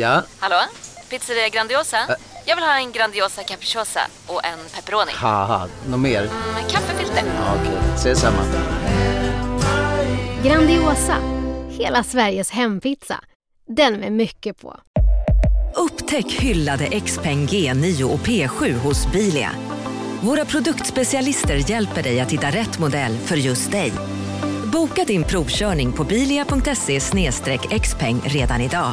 Ja? Hallå? Pizzeria Grandiosa? Jag vill ha en Grandiosa capriciosa och en pepperoni. Haha, något mer? Med kaffefilter. Ja, Okej, ses samma. Grandiosa, hela Sveriges hempizza. Den med mycket på. Upptäck hyllade XPeng G9 och P7 hos Bilia. Våra produktspecialister hjälper dig att hitta rätt modell för just dig. Boka din provkörning på bilia.se xpeng redan idag.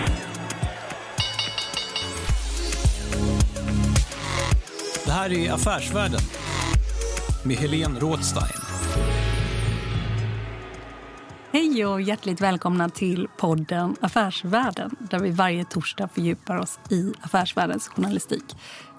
Här är Affärsvärlden med Helene Rådstein. Hej och hjärtligt välkomna till podden Affärsvärlden där vi varje torsdag fördjupar oss i affärsvärldens journalistik.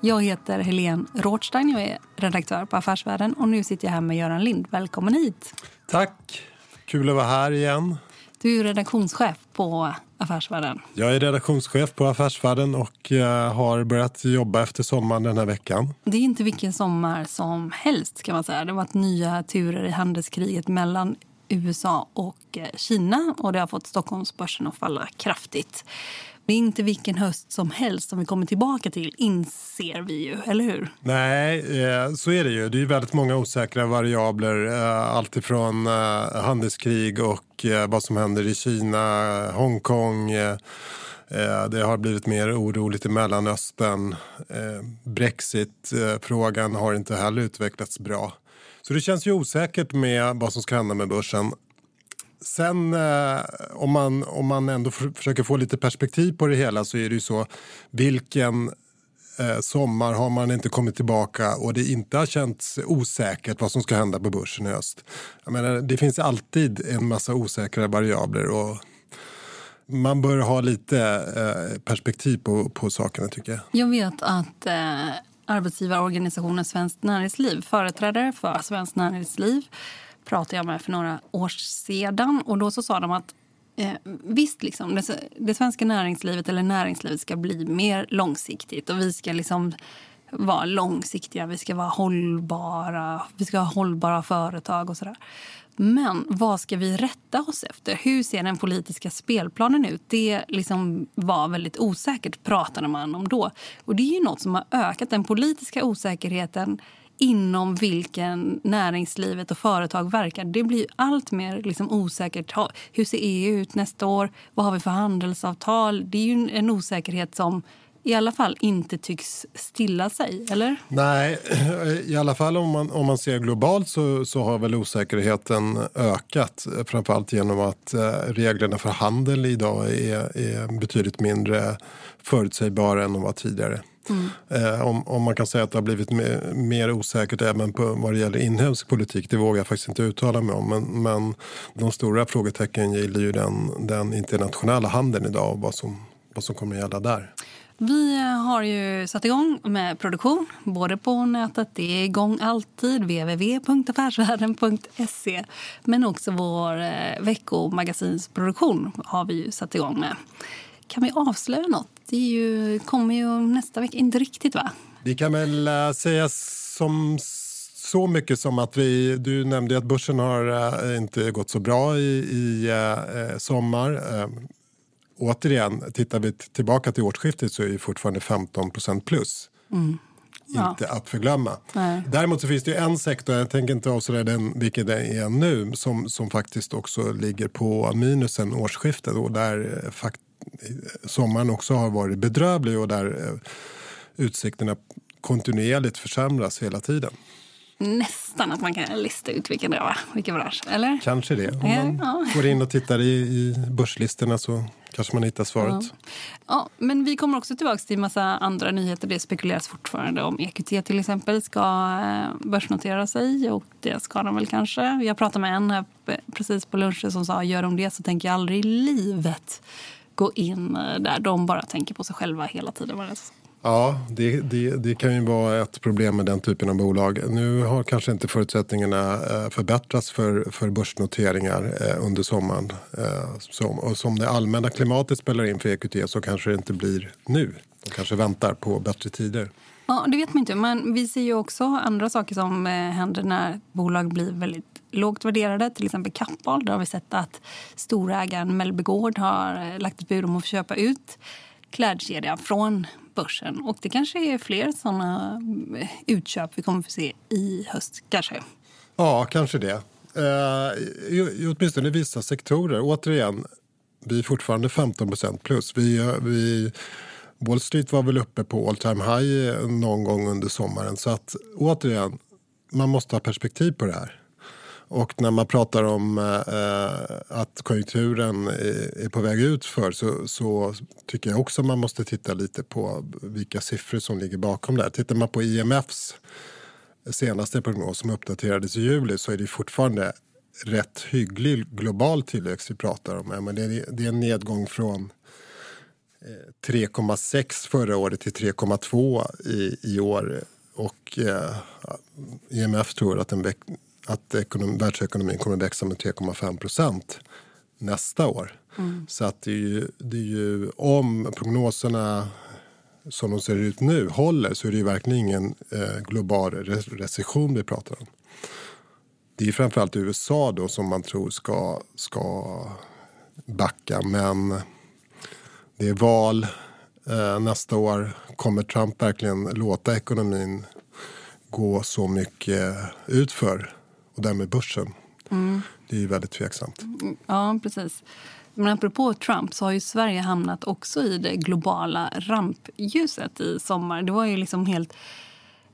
Jag heter Helene Rådstein, jag är redaktör på Affärsvärlden och nu sitter jag här med Göran Lind. Välkommen hit! Tack! Kul att vara här igen. Du är redaktionschef på Affärsvärlden. Jag är redaktionschef på Affärsvärlden och eh, har börjat jobba efter sommaren den här veckan. Det är inte vilken sommar som helst kan man säga. Det har varit nya turer i handelskriget mellan USA och eh, Kina och det har fått Stockholmsbörsen att falla kraftigt. Det är inte vilken höst som helst som vi kommer tillbaka till, inser vi ju, eller hur? Nej, eh, så är det ju. Det är väldigt många osäkra variabler. Eh, alltifrån allt ifrån handelskrig och vad som händer i Kina, Hongkong. Det har blivit mer oroligt i Mellanöstern. Brexit-frågan har inte heller utvecklats bra. Så det känns ju osäkert med vad som ska hända med börsen. Sen eh, om, man, om man ändå för, försöker få lite perspektiv på det hela så är det ju så vilken eh, sommar har man inte kommit tillbaka och det inte har känts osäkert vad som ska hända på börsen i höst. Jag menar, det finns alltid en massa osäkra variabler och man bör ha lite eh, perspektiv på, på sakerna tycker jag. Jag vet att eh, arbetsgivarorganisationen Svenskt Näringsliv, företrädare för Svenskt Näringsliv pratade jag med för några år sedan. Och då så sa de att eh, visst, liksom, det, det svenska näringslivet eller näringslivet ska bli mer långsiktigt och vi ska liksom vara långsiktiga, vi ska vara hållbara, vi ska ha hållbara företag och sådär. Men vad ska vi rätta oss efter? Hur ser den politiska spelplanen ut? Det liksom var väldigt osäkert, pratade man om då. Och det är ju något som har ökat den politiska osäkerheten inom vilken näringslivet och företag verkar. Det blir allt mer liksom osäkert. Hur ser EU ut nästa år? Vad har vi för handelsavtal? Det är ju en osäkerhet som i alla fall inte tycks stilla sig, eller? Nej, i alla fall om man, om man ser globalt så, så har väl osäkerheten ökat. Framförallt genom att eh, reglerna för handel idag är, är betydligt mindre förutsägbara än de var tidigare. Eh, om, om man kan säga att det har blivit mer, mer osäkert även på vad det gäller inhemsk politik, det vågar jag faktiskt inte uttala mig om. Men, men de stora frågetecken gäller ju den, den internationella handeln idag och vad som, vad som kommer att gälla där. Vi har ju satt igång med produktion, både på nätet, det är igång alltid, www.affärsvärlden.se men också vår eh, veckomagasinsproduktion har vi ju satt igång med. Kan vi avslöja något? Det ju, kommer ju nästa vecka, inte riktigt va? Vi kan väl äh, säga som så mycket som att vi, du nämnde att börsen har äh, inte gått så bra i, i äh, sommar. Återigen, tittar vi tillbaka till årsskiftet så är det fortfarande 15% plus. Ja. Inte att förglömma. Nej. Däremot så finns det en sektor, jag tänker inte avslöja den, vilken det är nu, som, som faktiskt också ligger på minusen årsskiftet och där eh, fakt, sommaren också har varit bedrövlig och där eh, utsikterna kontinuerligt försämras hela tiden. Nästan att man kan lista ut vilken det var, vilken bransch, eller? Kanske det. Om Ja, man ja. går in och tittar i, i börslistorna så kanske man hittar svaret. Ja, men vi kommer också tillbaka till massa andra nyheter. Det spekuleras fortfarande om EQT till exempel ska eh, börsnotera sig och det ska de väl kanske. Jag pratade med en här p- precis på lunchen som sa gör de det så tänker jag aldrig i livet gå in eh, där. De bara tänker på sig själva hela tiden. Ja, det, det, det, kan ju vara ett problem med den typen av bolag. Nu har kanske inte förutsättningarna eh, förbättrats för, för börsnoteringar eh, under sommaren. Som, och som det allmänna klimatet spelar in för EQT så kanske det inte blir nu. De kanske väntar på bättre tider. Ja, det vet man inte. Men vi ser ju också andra saker som händer när bolag blir väldigt lågt värderade, till exempel Kappahl. Där har vi sett att storägaren Mellby Gård har eh, lagt ett bud om att köpa ut klädkedjan från börsen. Och det kanske är fler såna eh, utköp vi kommer att få se i höst, kanske. Ja, kanske det. Eh, åtminstone i vissa sektorer. Återigen, vi är fortfarande 15 plus. Vi, eh, vi, Wall Street var väl uppe på all time high någon gång under sommaren. Så att återigen, man måste ha perspektiv på det här. Och när man pratar om eh, eh att konjunkturen är, är, på väg ut för så, så, tycker jag också man måste titta lite på vilka siffror som ligger bakom det här. Tittar man på IMFs senaste prognos som uppdaterades i juli så är det fortfarande rätt hygglig global tillväxt vi pratar om. Men det, är, det är en nedgång från eh, 3,6 förra året till 3,2 i, i år. Och eh, IMF tror att den att ekonom, världsekonomin kommer att växa med 3,5 procent nästa år. Mm. Så att det är, ju, det är ju, om prognoserna som de ser ut nu håller så är det ju verkligen ingen eh, global recession vi pratar om. Det är framförallt USA då som man tror ska, ska backa men det är val eh, nästa år. Kommer Trump verkligen låta ekonomin gå så mycket utför? Och därmed börsen. Mm. Det är ju väldigt tveksamt. Ja, precis. Men apropå Trump så har ju Sverige hamnat också i det globala rampljuset i sommar. Det var ju liksom helt...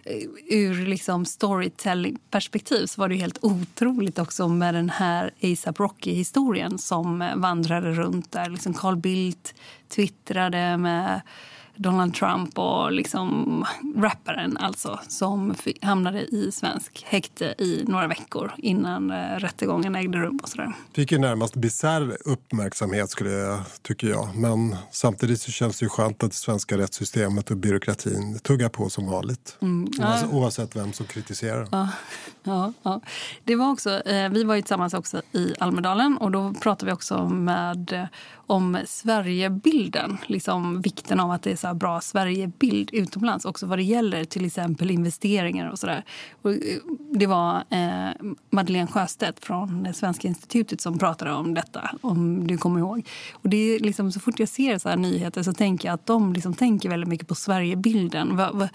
Eh, ur liksom storytelling-perspektiv så var det helt otroligt också med den här ASAP Rocky-historien som vandrade runt där. Liksom Carl Bildt twittrade med Donald Trump och liksom rapparen alltså som hamnade i svensk häkte i några veckor innan eh, rättegången ägde rum. och sådär. Fick ju närmast bisarr uppmärksamhet skulle jag, tycker jag. Men samtidigt så känns det ju skönt att det svenska rättssystemet och byråkratin tuggar på som vanligt. Mm, ja. Oavsett vem som kritiserar. Ja, ja, ja. Det var också, eh, vi var ju tillsammans också i Almedalen och då pratade vi också med om Sverigebilden. Liksom vikten av att det är så bra Sverigebild utomlands också vad det gäller till exempel investeringar och sådär. Eh, det var eh, Madeleine Sjöstedt från Svenska institutet som pratade om detta, om du kommer ihåg. Och det är liksom, så fort jag ser så nyheter så tänker jag att de liksom tänker väldigt mycket på Sverigebilden. Va, va,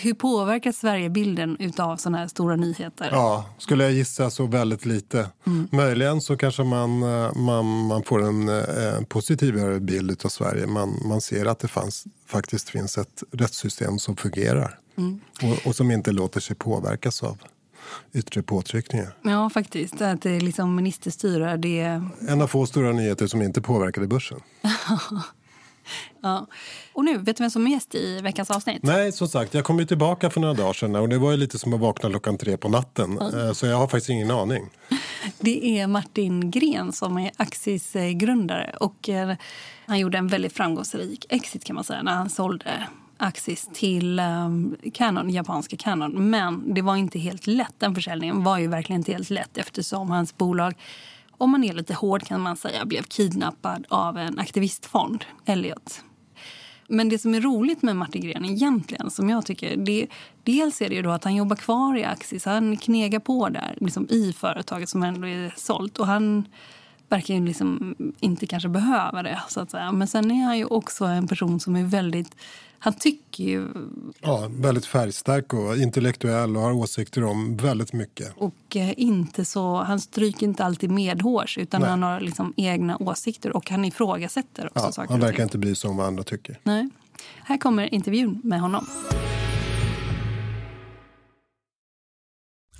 hur påverkar Sverigebilden av såna här stora nyheter? Ja, skulle jag gissa så väldigt lite. Mm. Möjligen så kanske man, eh, man, man får en eh, en positivare bild av Sverige. Man, man ser att det fanns, faktiskt finns ett rättssystem som fungerar mm. och, och, som inte låter sig påverkas av yttre påtryckningar. Ja, faktiskt. Att det liksom ministerstyre. Det... En av få stora nyheter som inte påverkade börsen. Ja. Och nu, vet du vem som är gäst i veckans avsnitt? Nej, som sagt, jag kom ju tillbaka för några dagar sedan och det var ju lite som att vakna klockan tre på natten. Mm. Så jag har faktiskt ingen aning. Det är Martin Gren som är Axis grundare och eh, han gjorde en väldigt framgångsrik exit kan man säga när han sålde Axis till um, Canon, japanska Canon. Men det var inte helt lätt. Den försäljningen var ju verkligen inte helt lätt eftersom hans bolag om man är lite hård kan man säga, blev kidnappad av en aktivistfond, Elliot. Men det som är roligt med Martin Gren egentligen, som jag tycker, det, dels är det ju då att han jobbar kvar i Axis. Han knegar på där liksom i företaget som ändå är sålt. Och han verkar ju liksom inte kanske behöva det. Så att säga. Men sen är han ju också en person som är väldigt han tycker ju... Ja, väldigt färgstark och intellektuell och har åsikter om väldigt mycket. Och eh, inte så, han stryker inte alltid medhårs utan Nej. han har liksom egna åsikter och han ifrågasätter också ja, saker Han verkar inte bry sig om vad andra tycker. Nej. Här kommer intervjun med honom.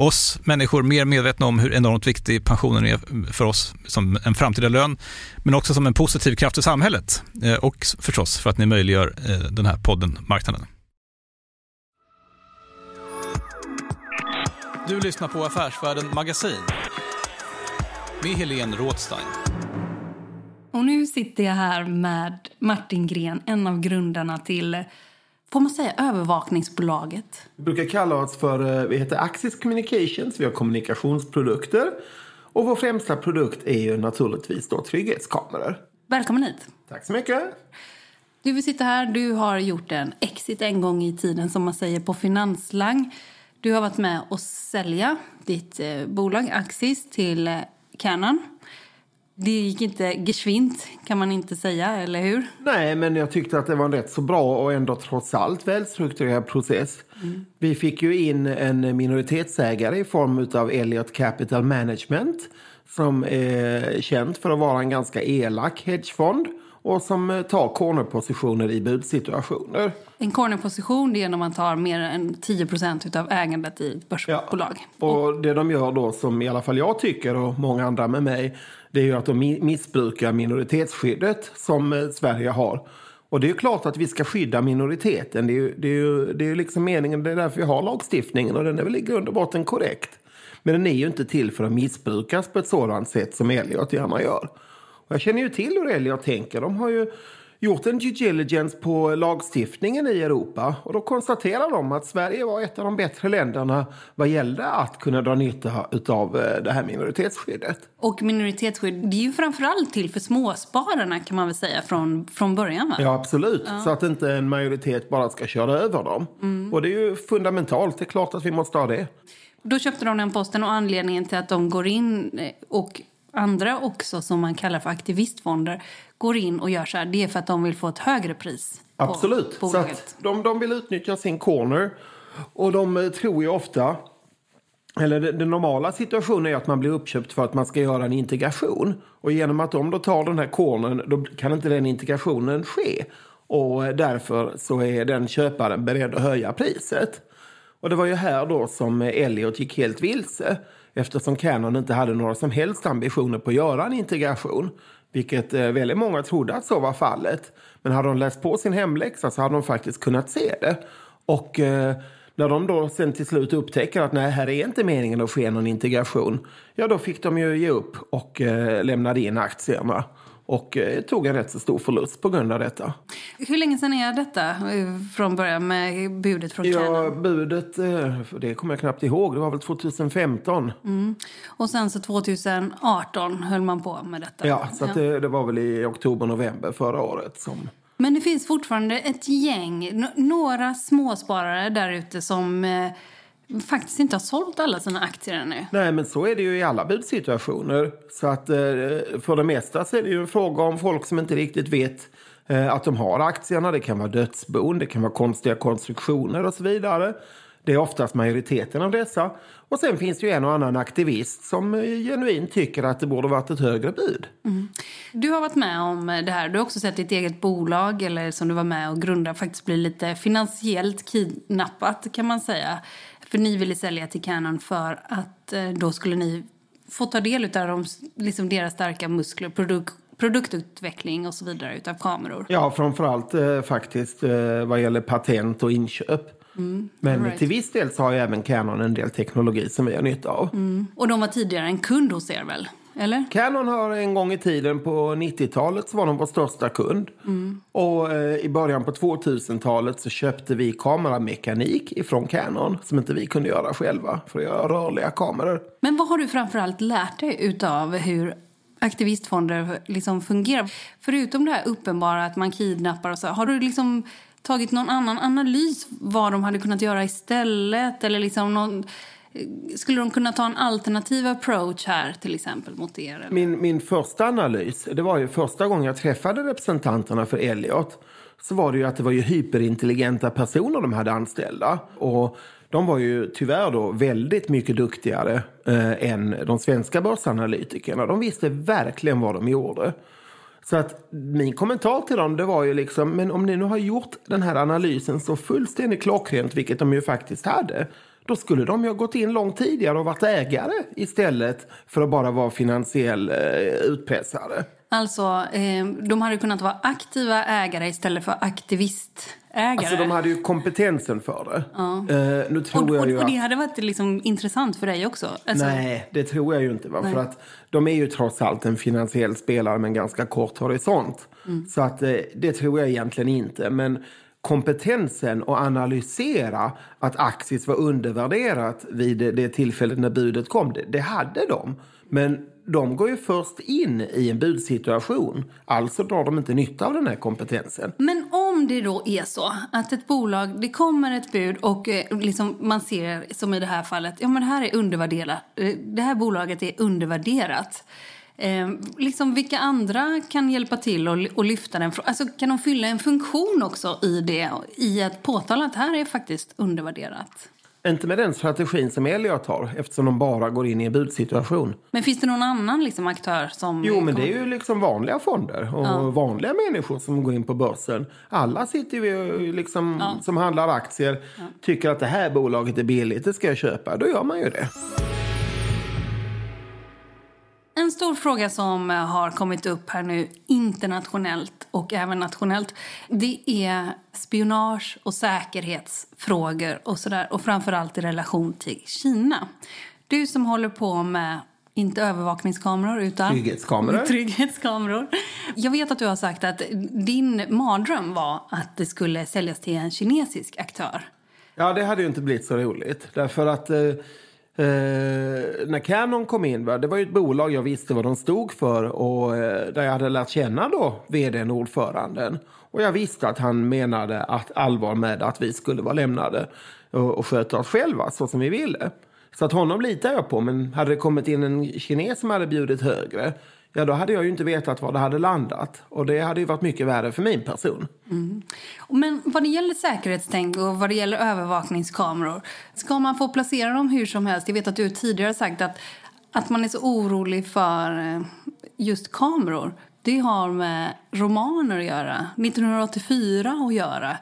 oss människor mer medvetna om hur enormt viktig pensionen är för oss som en framtida lön, men också som en positiv kraft i samhället eh, och förstås för att ni möjliggör eh, den här podden Marknaden. Du lyssnar på Affärsvärlden Magasin med Helene Rådstein. Och nu sitter jag här med Martin Gren, en av grundarna till får man säga övervakningsbolaget? Vi brukar kalla oss för, eh, vi heter Axis Communications, vi har kommunikationsprodukter. Och vår främsta produkt är ju naturligtvis då trygghetskameror. Välkommen hit. Tack så mycket. Du vill sitta här, du har gjort en exit en gång i tiden som man säger på Finanslang. Du har varit med och sälja ditt eh, bolag Axis till eh, Canon det gick inte geschwint kan man inte säga, eller hur? Nej, men jag tyckte att det var en rätt så bra och ändå trots allt välstrukturerad process. Mm. Vi fick ju in en minoritetsägare i form av Elliott Capital Management som är känt för att vara en ganska elak hedgefond och som tar cornerpositioner i budsituationer. En cornerposition är när man tar mer än 10% av ägandet i ett börsbolag. Ja. Och det de gör då, som i alla fall jag tycker och många andra med mig, det är ju att de missbrukar minoritetsskyddet som eh, Sverige har. Och det är ju klart att vi ska skydda minoriteten. Det är ju, det är ju, det är ju liksom meningen, det är därför vi har lagstiftningen och den är väl i grund och botten korrekt. Men den är ju inte till för att missbrukas på ett sådant sätt som Elliot gärna gör. Och jag känner ju till hur Elliot tänker. De har ju gjort en due diligence på lagstiftningen i Europa. Och då konstaterar de att Sverige var ett av de bättre länderna vad gällde att kunna dra nytta av eh, det här minoritetsskyddet. Och minoritetsskydd, det är ju framförallt till för småspararna kan man väl säga från, från början va? Ja absolut, ja. så att inte en majoritet bara ska köra över dem. Mm. Och det är ju fundamentalt, det är klart att vi måste ha det. Då köpte de den posten och anledningen till att de går in eh, och andra också som man kallar för aktivistfonder går in och gör så här, det är för att de vill få ett högre pris. Absolut. På så att de, de vill utnyttja sin corner och de eh, tror ju ofta eller den normala situationen är att man blir uppköpt för att man ska göra en integration. Och genom att de då tar den här cornern då kan inte den integrationen ske. Och eh, därför så är den köparen beredd att höja priset. Och det var ju här då som Elliot gick helt vilse eftersom Canon inte hade några som helst ambitioner på att göra en integration. Vilket eh, väldigt många trodde att så var fallet. Men hade de läst på sin hemläxa så hade de faktiskt kunnat se det. Och eh, när de då sen till slut upptäcker att nej, här är inte meningen att ske någon integration. Ja, då fick de ju ge upp och eh, lämnade in aktierna och eh, tog en rätt så stor förlust på grund av detta. Hur länge sedan är detta eh, från början med budet från Canon? Ja, budet, eh, det kommer jag knappt ihåg. Det var väl 2015. Mm. Och sen så 2018 höll man på med detta? Ja, så ja. Det, det, var väl i oktober, november förra året som... Men det finns fortfarande ett gäng, några småsparare där ute som faktiskt inte har sålt alla sina aktier ännu. Nej, men så är det ju i alla budsituationer. Så att eh, för det mesta så är det ju en fråga om folk som inte riktigt vet eh, att de har aktierna. Det kan vara dödsbon, det kan vara konstiga konstruktioner och så vidare. Det är oftast majoriteten av dessa. Och sen finns det ju en och annan aktivist som eh, genuint tycker att det borde varit ett högre bud. Mm. Du har varit med om det här. Du har också sett ditt eget bolag, eller som du var med och grundade, faktiskt bli lite finansiellt kidnappat kan man säga. För ni ville sälja till Canon för att eh, då skulle ni få ta del av de, liksom deras starka muskler, produk produktutveckling och så vidare utav kameror. Ja, framförallt eh, faktiskt eh, vad gäller patent och inköp. Mm, Men right. till viss del så har ju även Canon en del teknologi som vi har nytta av. Mm. Och de var tidigare en kund hos er väl? Eller? Canon har en gång i tiden på 90-talet så var de vår största kund. Mm. Och eh, i början på 2000-talet så köpte vi kameramekanik ifrån Canon som inte vi kunde göra själva för att göra rörliga kameror. Men vad har du framförallt lärt dig utav hur aktivistfonder liksom fungerar? Förutom det här uppenbara att man kidnappar och så, har du liksom tagit någon annan analys vad de hade kunnat göra istället? Eller liksom någon, skulle de kunna ta en alternativ approach här till exempel mot er? Min, min första analys, det var ju första gången jag träffade representanterna för Elliot så var det ju att det var ju hyperintelligenta personer de hade anställda. Och de var ju tyvärr då väldigt mycket duktigare eh, än de svenska börsanalytikerna. De visste verkligen vad de gjorde. Så att min kommentar till dem det var ju liksom, men om ni nu har gjort den här analysen så fullständigt klockrent, vilket de ju faktiskt hade, då skulle de ju ha gått in långt tidigare och varit ägare istället för att bara vara finansiell eh, utpressare. Alltså, eh, de hade kunnat vara aktiva ägare istället för aktivist ägare. Alltså de hade ju kompetensen för det. Ja. Uh, nu tror och, jag ju och, det hade varit liksom intressant för dig också? Alltså... Nej, det tror jag ju inte. Va? För att de är ju trots allt en finansiell spelare med en ganska kort horisont. Mm. Så att uh, det tror jag egentligen inte. Men kompetensen att analysera att Axis var undervärderat vid det, det tillfället när budet kom, det, det hade de. Men de går ju först in i en budsituation. Alltså drar de inte nytta av den här kompetensen. Men om det då är så att ett bolag, det kommer ett bud och eh, liksom man ser som i det här fallet, ja men det här är undervärderat. Eh, det här bolaget är undervärderat. Eh, liksom vilka andra kan hjälpa till och, och lyfta den? Alltså kan de fylla en funktion också i det? I att påtala att här är faktiskt undervärderat? Inte med den strategin som Elliot har, eftersom de bara går in i en budsituation. Men finns det någon annan liksom, aktör som... Jo, men det är ju liksom vanliga fonder och ja. vanliga människor som går in på börsen. Alla sitter ju liksom, ja. som handlar aktier, ja. tycker att det här bolaget är billigt, det ska jag köpa. Då gör man ju det. En stor fråga som har kommit upp här nu internationellt och även nationellt det är spionage och säkerhetsfrågor och sådär och framförallt i relation till Kina. Du som håller på med inte övervakningskameror utan trygghetskameror. trygghetskameror. Jag vet att du har sagt att din mardröm var att det skulle säljas till en kinesisk aktör. Ja, det hade ju inte blivit så roligt. Därför att eh, Eh, när Canon kom in, det var ju ett bolag jag visste vad de stod för och eh, där jag hade lärt känna då vdn ordföranden. Och jag visste att han menade att allvar med att vi skulle vara lämnade och, och sköta oss själva så som vi ville. Så att honom litar jag på, men hade det kommit in en kines som hade bjudit högre ja då hade jag ju inte vetat var det hade landat. Och det hade ju varit mycket värre för min person. Mm. Men vad det gäller säkerhetstänk och vad det gäller övervakningskameror, ska man få placera dem hur som helst? Jag vet att du tidigare sagt att, att man är så orolig för eh, just kameror. Det har med romaner att göra, 1984 att göra.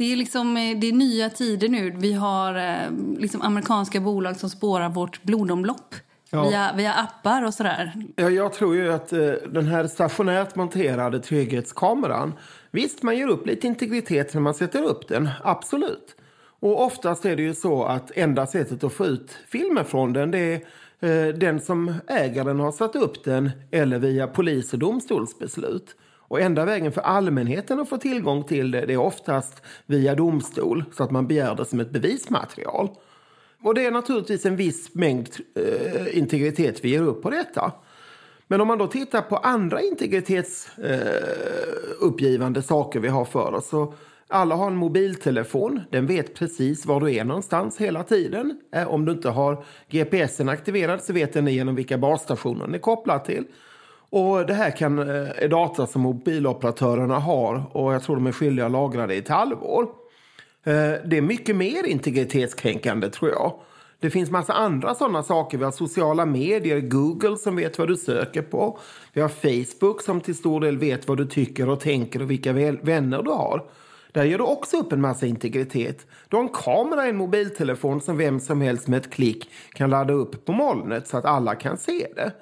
Det är, liksom, eh, det är nya tider nu. Vi har eh, liksom amerikanska bolag som spårar vårt blodomlopp ja. via, via appar och sådär. Ja, jag tror ju att eh, den här stationärt monterade trygghetskameran, visst man ger upp lite integritet när man sätter upp den, absolut. Och oftast är det ju så att enda sättet att få ut filmen från den, det är eh, den som äger den har satt upp den eller via polis och domstolsbeslut. Och enda vägen för allmänheten att få tillgång till det, det är oftast via domstol så att man begär det som ett bevismaterial. Och det är naturligtvis en viss mängd eh, integritet vi ger upp på detta. Men om man då tittar på andra integritetsuppgivande eh, saker vi har för oss så Alla har en mobiltelefon. Den vet precis var du är någonstans hela tiden. Eh, om du inte har GPSen aktiverad så vet den genom vilka basstationer den är kopplad till. Och det här kan, eh, är data som mobiloperatörerna har och jag tror de är skyldiga att lagra det i ett halvår. Eh, det är mycket mer integritetskränkande tror jag. Det finns massa andra sådana saker. Vi har sociala medier, Google som vet vad du söker på. Vi har Facebook som till stor del vet vad du tycker och tänker och vilka vänner du har. Där gör du också upp en massa integritet. Du har en kamera i en mobiltelefon som vem som helst med ett klick kan ladda upp på molnet så att alla kan se det.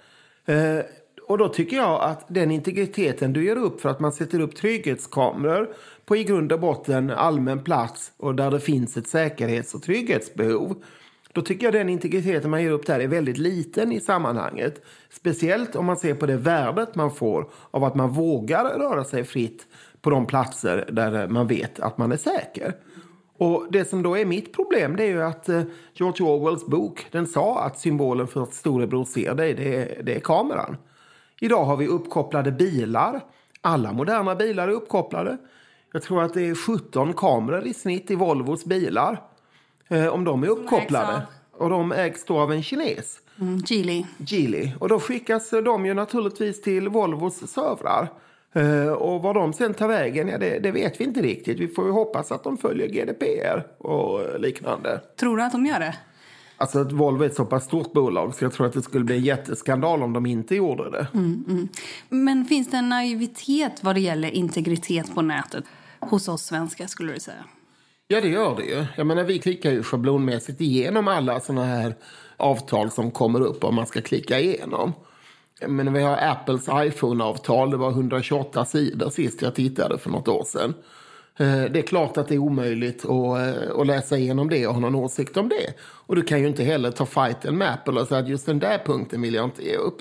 Eh, och då tycker jag att den integriteten du ger upp för att man sätter upp trygghetskameror på i grund och botten allmän plats och där det finns ett säkerhets och trygghetsbehov. Då tycker jag den integriteten man ger upp där är väldigt liten i sammanhanget. Speciellt om man ser på det värdet man får av att man vågar röra sig fritt på de platser där man vet att man är säker. Och Det som då är mitt problem det är ju att eh, George Orwells bok den sa att symbolen för att storebror ser dig det är, det är kameran. Idag har vi uppkopplade bilar. Alla moderna bilar är uppkopplade. Jag tror att det är 17 kameror i snitt i Volvos bilar. Eh, om de är uppkopplade. Och de ägs då av en kines. Mm, Geely. Geely. Och då skickas de ju naturligtvis till Volvos servrar. Uh, och vad de sen tar vägen, ja, det, det, vet vi inte riktigt. Vi får ju hoppas att de följer GDPR och liknande. Tror du att de gör det? Alltså att Volvo är ett så pass stort bolag så jag tror att det skulle bli en jätteskandal om de inte gjorde det. Mm, mm. Men finns det en naivitet vad det gäller integritet på nätet hos oss svenskar skulle du säga? Ja, det gör det ju. Jag menar, vi klickar ju schablonmässigt igenom alla såna här avtal som kommer upp om man ska klicka igenom. Men vi har Apples iPhone-avtal. Det var 128 sidor sist jag tittade för något år sedan. Eh, det är klart att det är omöjligt att, eh, att läsa igenom det och ha någon åsikt om det. Och du kan ju inte heller ta fighten med Apple och säga att just den där punkten vill jag inte ge upp.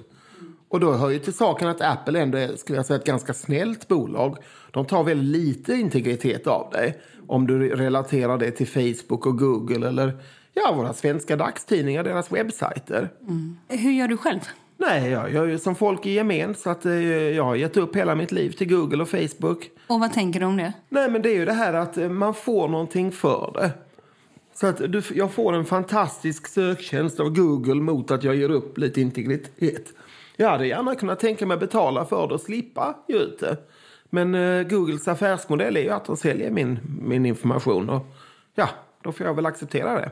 Och då hör ju till saken att Apple ändå är skulle jag säga, ett ganska snällt bolag. De tar väldigt lite integritet av dig. Om du relaterar det till Facebook och Google eller ja, våra svenska dagstidningar, deras webbsajter. Mm. Hur gör du själv? Nej, jag ju som folk i gemen. Så att, eh, jag har gett upp hela mitt liv till Google och Facebook. Och vad tänker du om det? Nej, men det är ju det här att eh, man får någonting för det. Så att du, jag får en fantastisk söktjänst av Google mot att jag ger upp lite integritet. Jag hade gärna kunnat tänka mig betala för det och slippa ge ut det. Men eh, Googles affärsmodell är ju att de säljer min, min information. Och ja, då får jag väl acceptera det.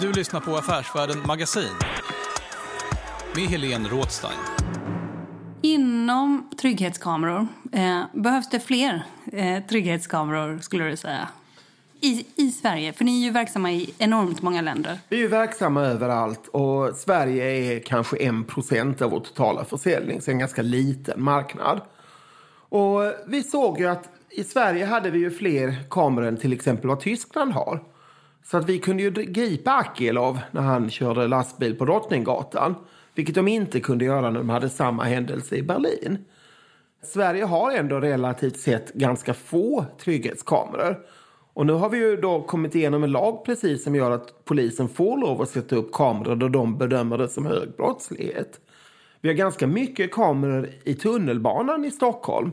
Du lyssnar på Affärsvärlden Magasin med Helene Rådstein. Inom trygghetskameror, eh, behövs det fler eh, trygghetskameror skulle du säga? I, I Sverige, för ni är ju verksamma i enormt många länder. Vi är ju verksamma överallt och Sverige är kanske en procent av vår totala försäljning, så en ganska liten marknad. Och vi såg ju att i Sverige hade vi ju fler kameror än till exempel vad Tyskland har. Så att vi kunde ju gripa Akilov när han körde lastbil på Drottninggatan. Vilket de inte kunde göra när de hade samma händelse i Berlin. Sverige har ändå relativt sett ganska få trygghetskameror. Och nu har vi ju då kommit igenom en lag precis som gör att polisen får lov att sätta upp kameror då de bedömer det som hög brottslighet. Vi har ganska mycket kameror i tunnelbanan i Stockholm.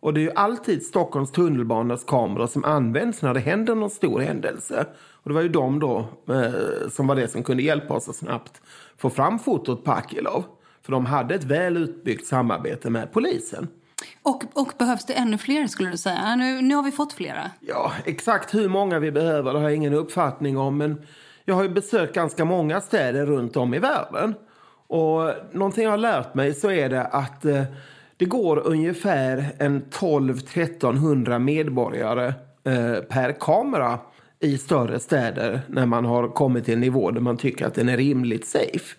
Och det är ju alltid Stockholms tunnelbanas kameror som används när det händer någon stor händelse. Och det var ju de då eh, som var det som kunde hjälpa oss att snabbt få fram fotot på Akilov. För de hade ett väl utbyggt samarbete med polisen. Och, och behövs det ännu fler skulle du säga? Nu, nu har vi fått flera. Ja, exakt hur många vi behöver det har jag ingen uppfattning om. Men jag har ju besökt ganska många städer runt om i världen. Och någonting jag har lärt mig så är det att eh, det går ungefär en 12-1300 medborgare eh, per kamera i större städer när man har kommit till en nivå där man tycker att den är rimligt safe.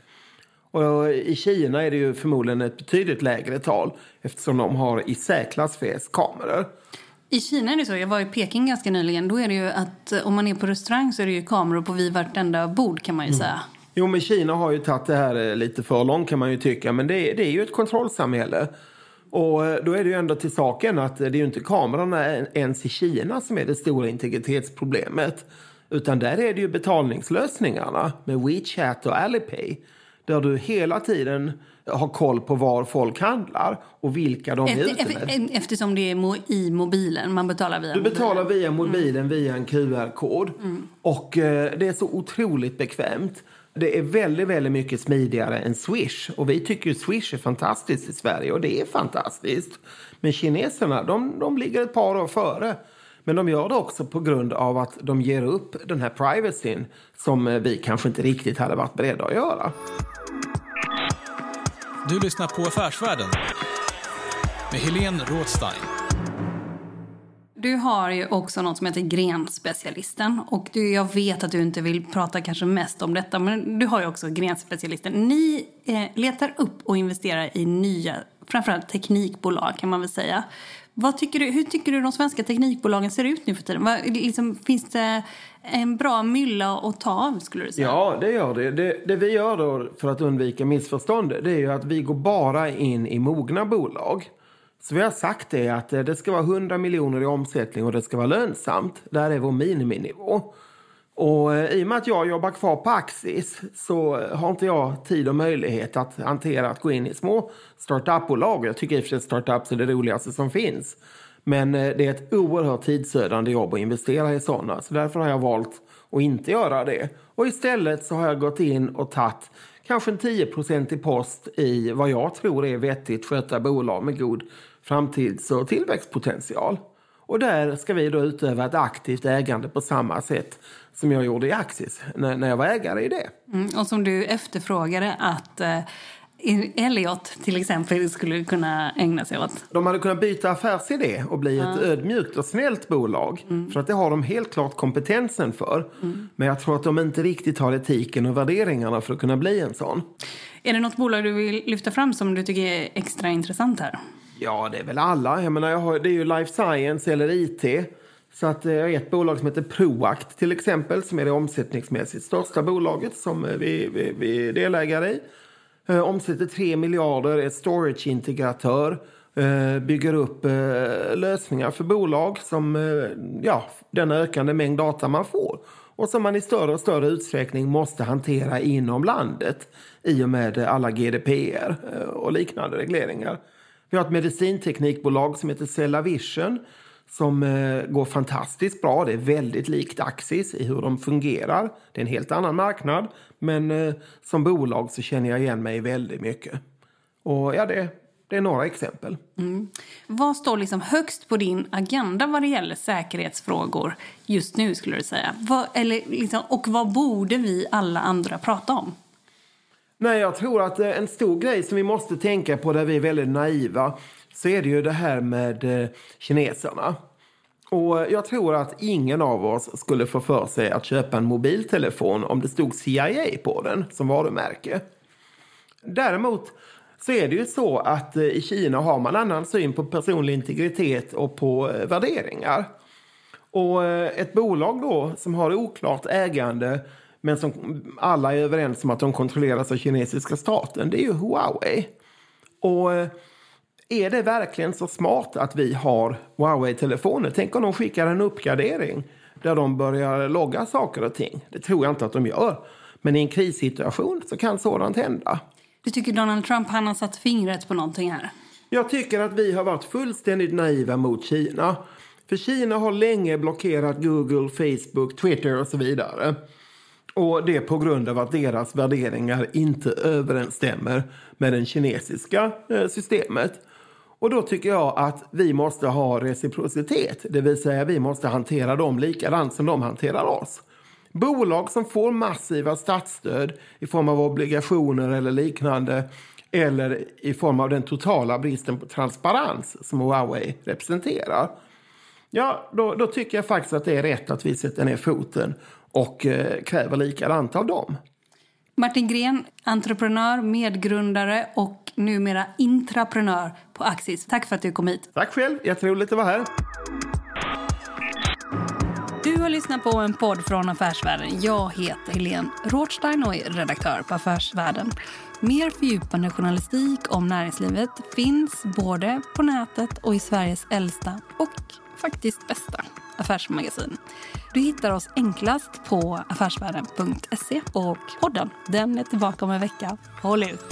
Och I Kina är det ju förmodligen ett betydligt lägre tal eftersom de har i särklass flest kameror. I Kina är det så, jag var i Peking ganska nyligen, då är det ju att eh, om man är på restaurang så är det ju kameror på vid vartenda bord kan man ju mm. säga. Jo men Kina har ju tagit det här eh, lite för långt kan man ju tycka men det, det är ju ett kontrollsamhälle. Och eh, då är det ju ändå till saken att det är ju inte kamerorna ens i Kina som är det stora integritetsproblemet. Utan där är det ju betalningslösningarna med WeChat och Alipay där du hela tiden har koll på var folk handlar och vilka de Efter, är ute med. Eftersom det är i mobilen, man betalar via Du betalar via mobilen mm. via en QR-kod. Mm. Och eh, det är så otroligt bekvämt. Det är väldigt, väldigt mycket smidigare än Swish. Och vi tycker ju Swish är fantastiskt i Sverige och det är fantastiskt. Men kineserna, de, de ligger ett par år före. Men de gör det också på grund av att de ger upp den här privacyn som eh, vi kanske inte riktigt hade varit beredda att göra. Du lyssnar på Affärsvärlden med Helene Rådstein. Du har ju också något som heter Grenspecialisten. Och du, jag vet att du inte vill prata kanske mest om detta, men du har ju också Grenspecialisten. Ni eh, letar upp och investerar i nya, framförallt teknikbolag kan man väl säga. Vad tycker du, hur tycker du de svenska teknikbolagen ser ut nu för tiden? Vad, liksom, finns det en bra mylla att ta av skulle du säga? Ja, det gör det. det. Det vi gör då för att undvika missförstånd det är ju att vi går bara in i mogna bolag. Så vi har sagt det att eh, det ska vara 100 miljoner i omsättning och det ska vara lönsamt. Där är vår miniminivå. Och eh, i och med att jag jobbar kvar på Axis så eh, har inte jag tid och möjlighet att hantera att gå in i små startupbolag. Jag tycker i och för sig startups är det roligaste som finns. Men det är ett oerhört tidsödande jobb att investera i sådana. Så därför har jag valt att inte göra det. Och istället så har jag gått in och tagit kanske en 10 i post i vad jag tror är vettigt skötta bolag med god framtids och tillväxtpotential. Och där ska vi då utöva ett aktivt ägande på samma sätt som jag gjorde i Axis när, när jag var ägare i det. Mm, och som du efterfrågade att eh, Elliot till exempel skulle kunna ägna sig åt. De hade kunnat byta affärsidé och bli ja. ett ödmjukt och snällt bolag. Mm. För att det har de helt klart kompetensen för. Mm. Men jag tror att de inte riktigt har etiken och värderingarna för att kunna bli en sån. Är det något bolag du vill lyfta fram som du tycker är extra intressant här? Ja, det är väl alla. Jag menar, jag har, det är ju life science eller IT. Så att jag har ett bolag som heter Proact till exempel som är det omsättningsmässigt största bolaget som eh, vi, vi, vi är delägare i. Eh, omsätter 3 miljarder, är storage-integratör. Bygger upp lösningar för bolag som ja, den ökande mängd data man får och som man i större och större utsträckning måste hantera inom landet i och med alla GDPR och liknande regleringar. Vi har ett medicinteknikbolag som heter Cellavision som eh, går fantastiskt bra. Det är väldigt likt Axis i hur de fungerar. Det är en helt annan marknad, men eh, som bolag så känner jag igen mig väldigt mycket. Och ja, det, det är några exempel. Mm. Vad står liksom högst på din agenda vad det gäller säkerhetsfrågor just nu skulle du säga? Vad, eller liksom, och vad borde vi alla andra prata om? Nej, jag tror att eh, en stor grej som vi måste tänka på där vi är väldigt naiva så är det ju det här med eh, kineserna. Och eh, jag tror att ingen av oss skulle få för sig att köpa en mobiltelefon om det stod CIA på den som varumärke. Däremot så är det ju så att i Kina har man annan syn på personlig integritet och på värderingar. Och ett bolag då som har oklart ägande men som alla är överens om att de kontrolleras av kinesiska staten, det är ju Huawei. Och är det verkligen så smart att vi har Huawei-telefoner? Tänk om de skickar en uppgradering där de börjar logga saker och ting. Det tror jag inte att de gör. Men i en krissituation så kan sådant hända. Du tycker Donald Trump han har satt fingret på någonting här? Jag tycker att vi har varit fullständigt naiva mot Kina. För Kina har länge blockerat Google, Facebook, Twitter och så vidare. Och det på grund av att deras värderingar inte överensstämmer med det kinesiska eh, systemet. Och då tycker jag att vi måste ha reciprocitet, det vill säga vi måste hantera dem likadant som de hanterar oss. Bolag som får massiva statsstöd i form av obligationer eller liknande eller i form av den totala bristen på transparens som Huawei representerar. Ja, då, då tycker jag faktiskt att det är rätt att vi sätter ner foten och eh, kräver likadant av dem. Martin Gren, entreprenör, medgrundare och numera intraprenör på Axis. Tack för att du kom hit. Tack själv. Jätteroligt att vara här. Du har lyssnat på en podd från Affärsvärlden. Jag heter Helene Rothstein och är redaktör på Affärsvärlden. Mer fördjupande journalistik om näringslivet finns både på nätet och i Sveriges äldsta och faktiskt bästa affärsmagasin. Du hittar oss enklast på affärsvärlden.se och podden den är tillbaka om en vecka. Håll ut!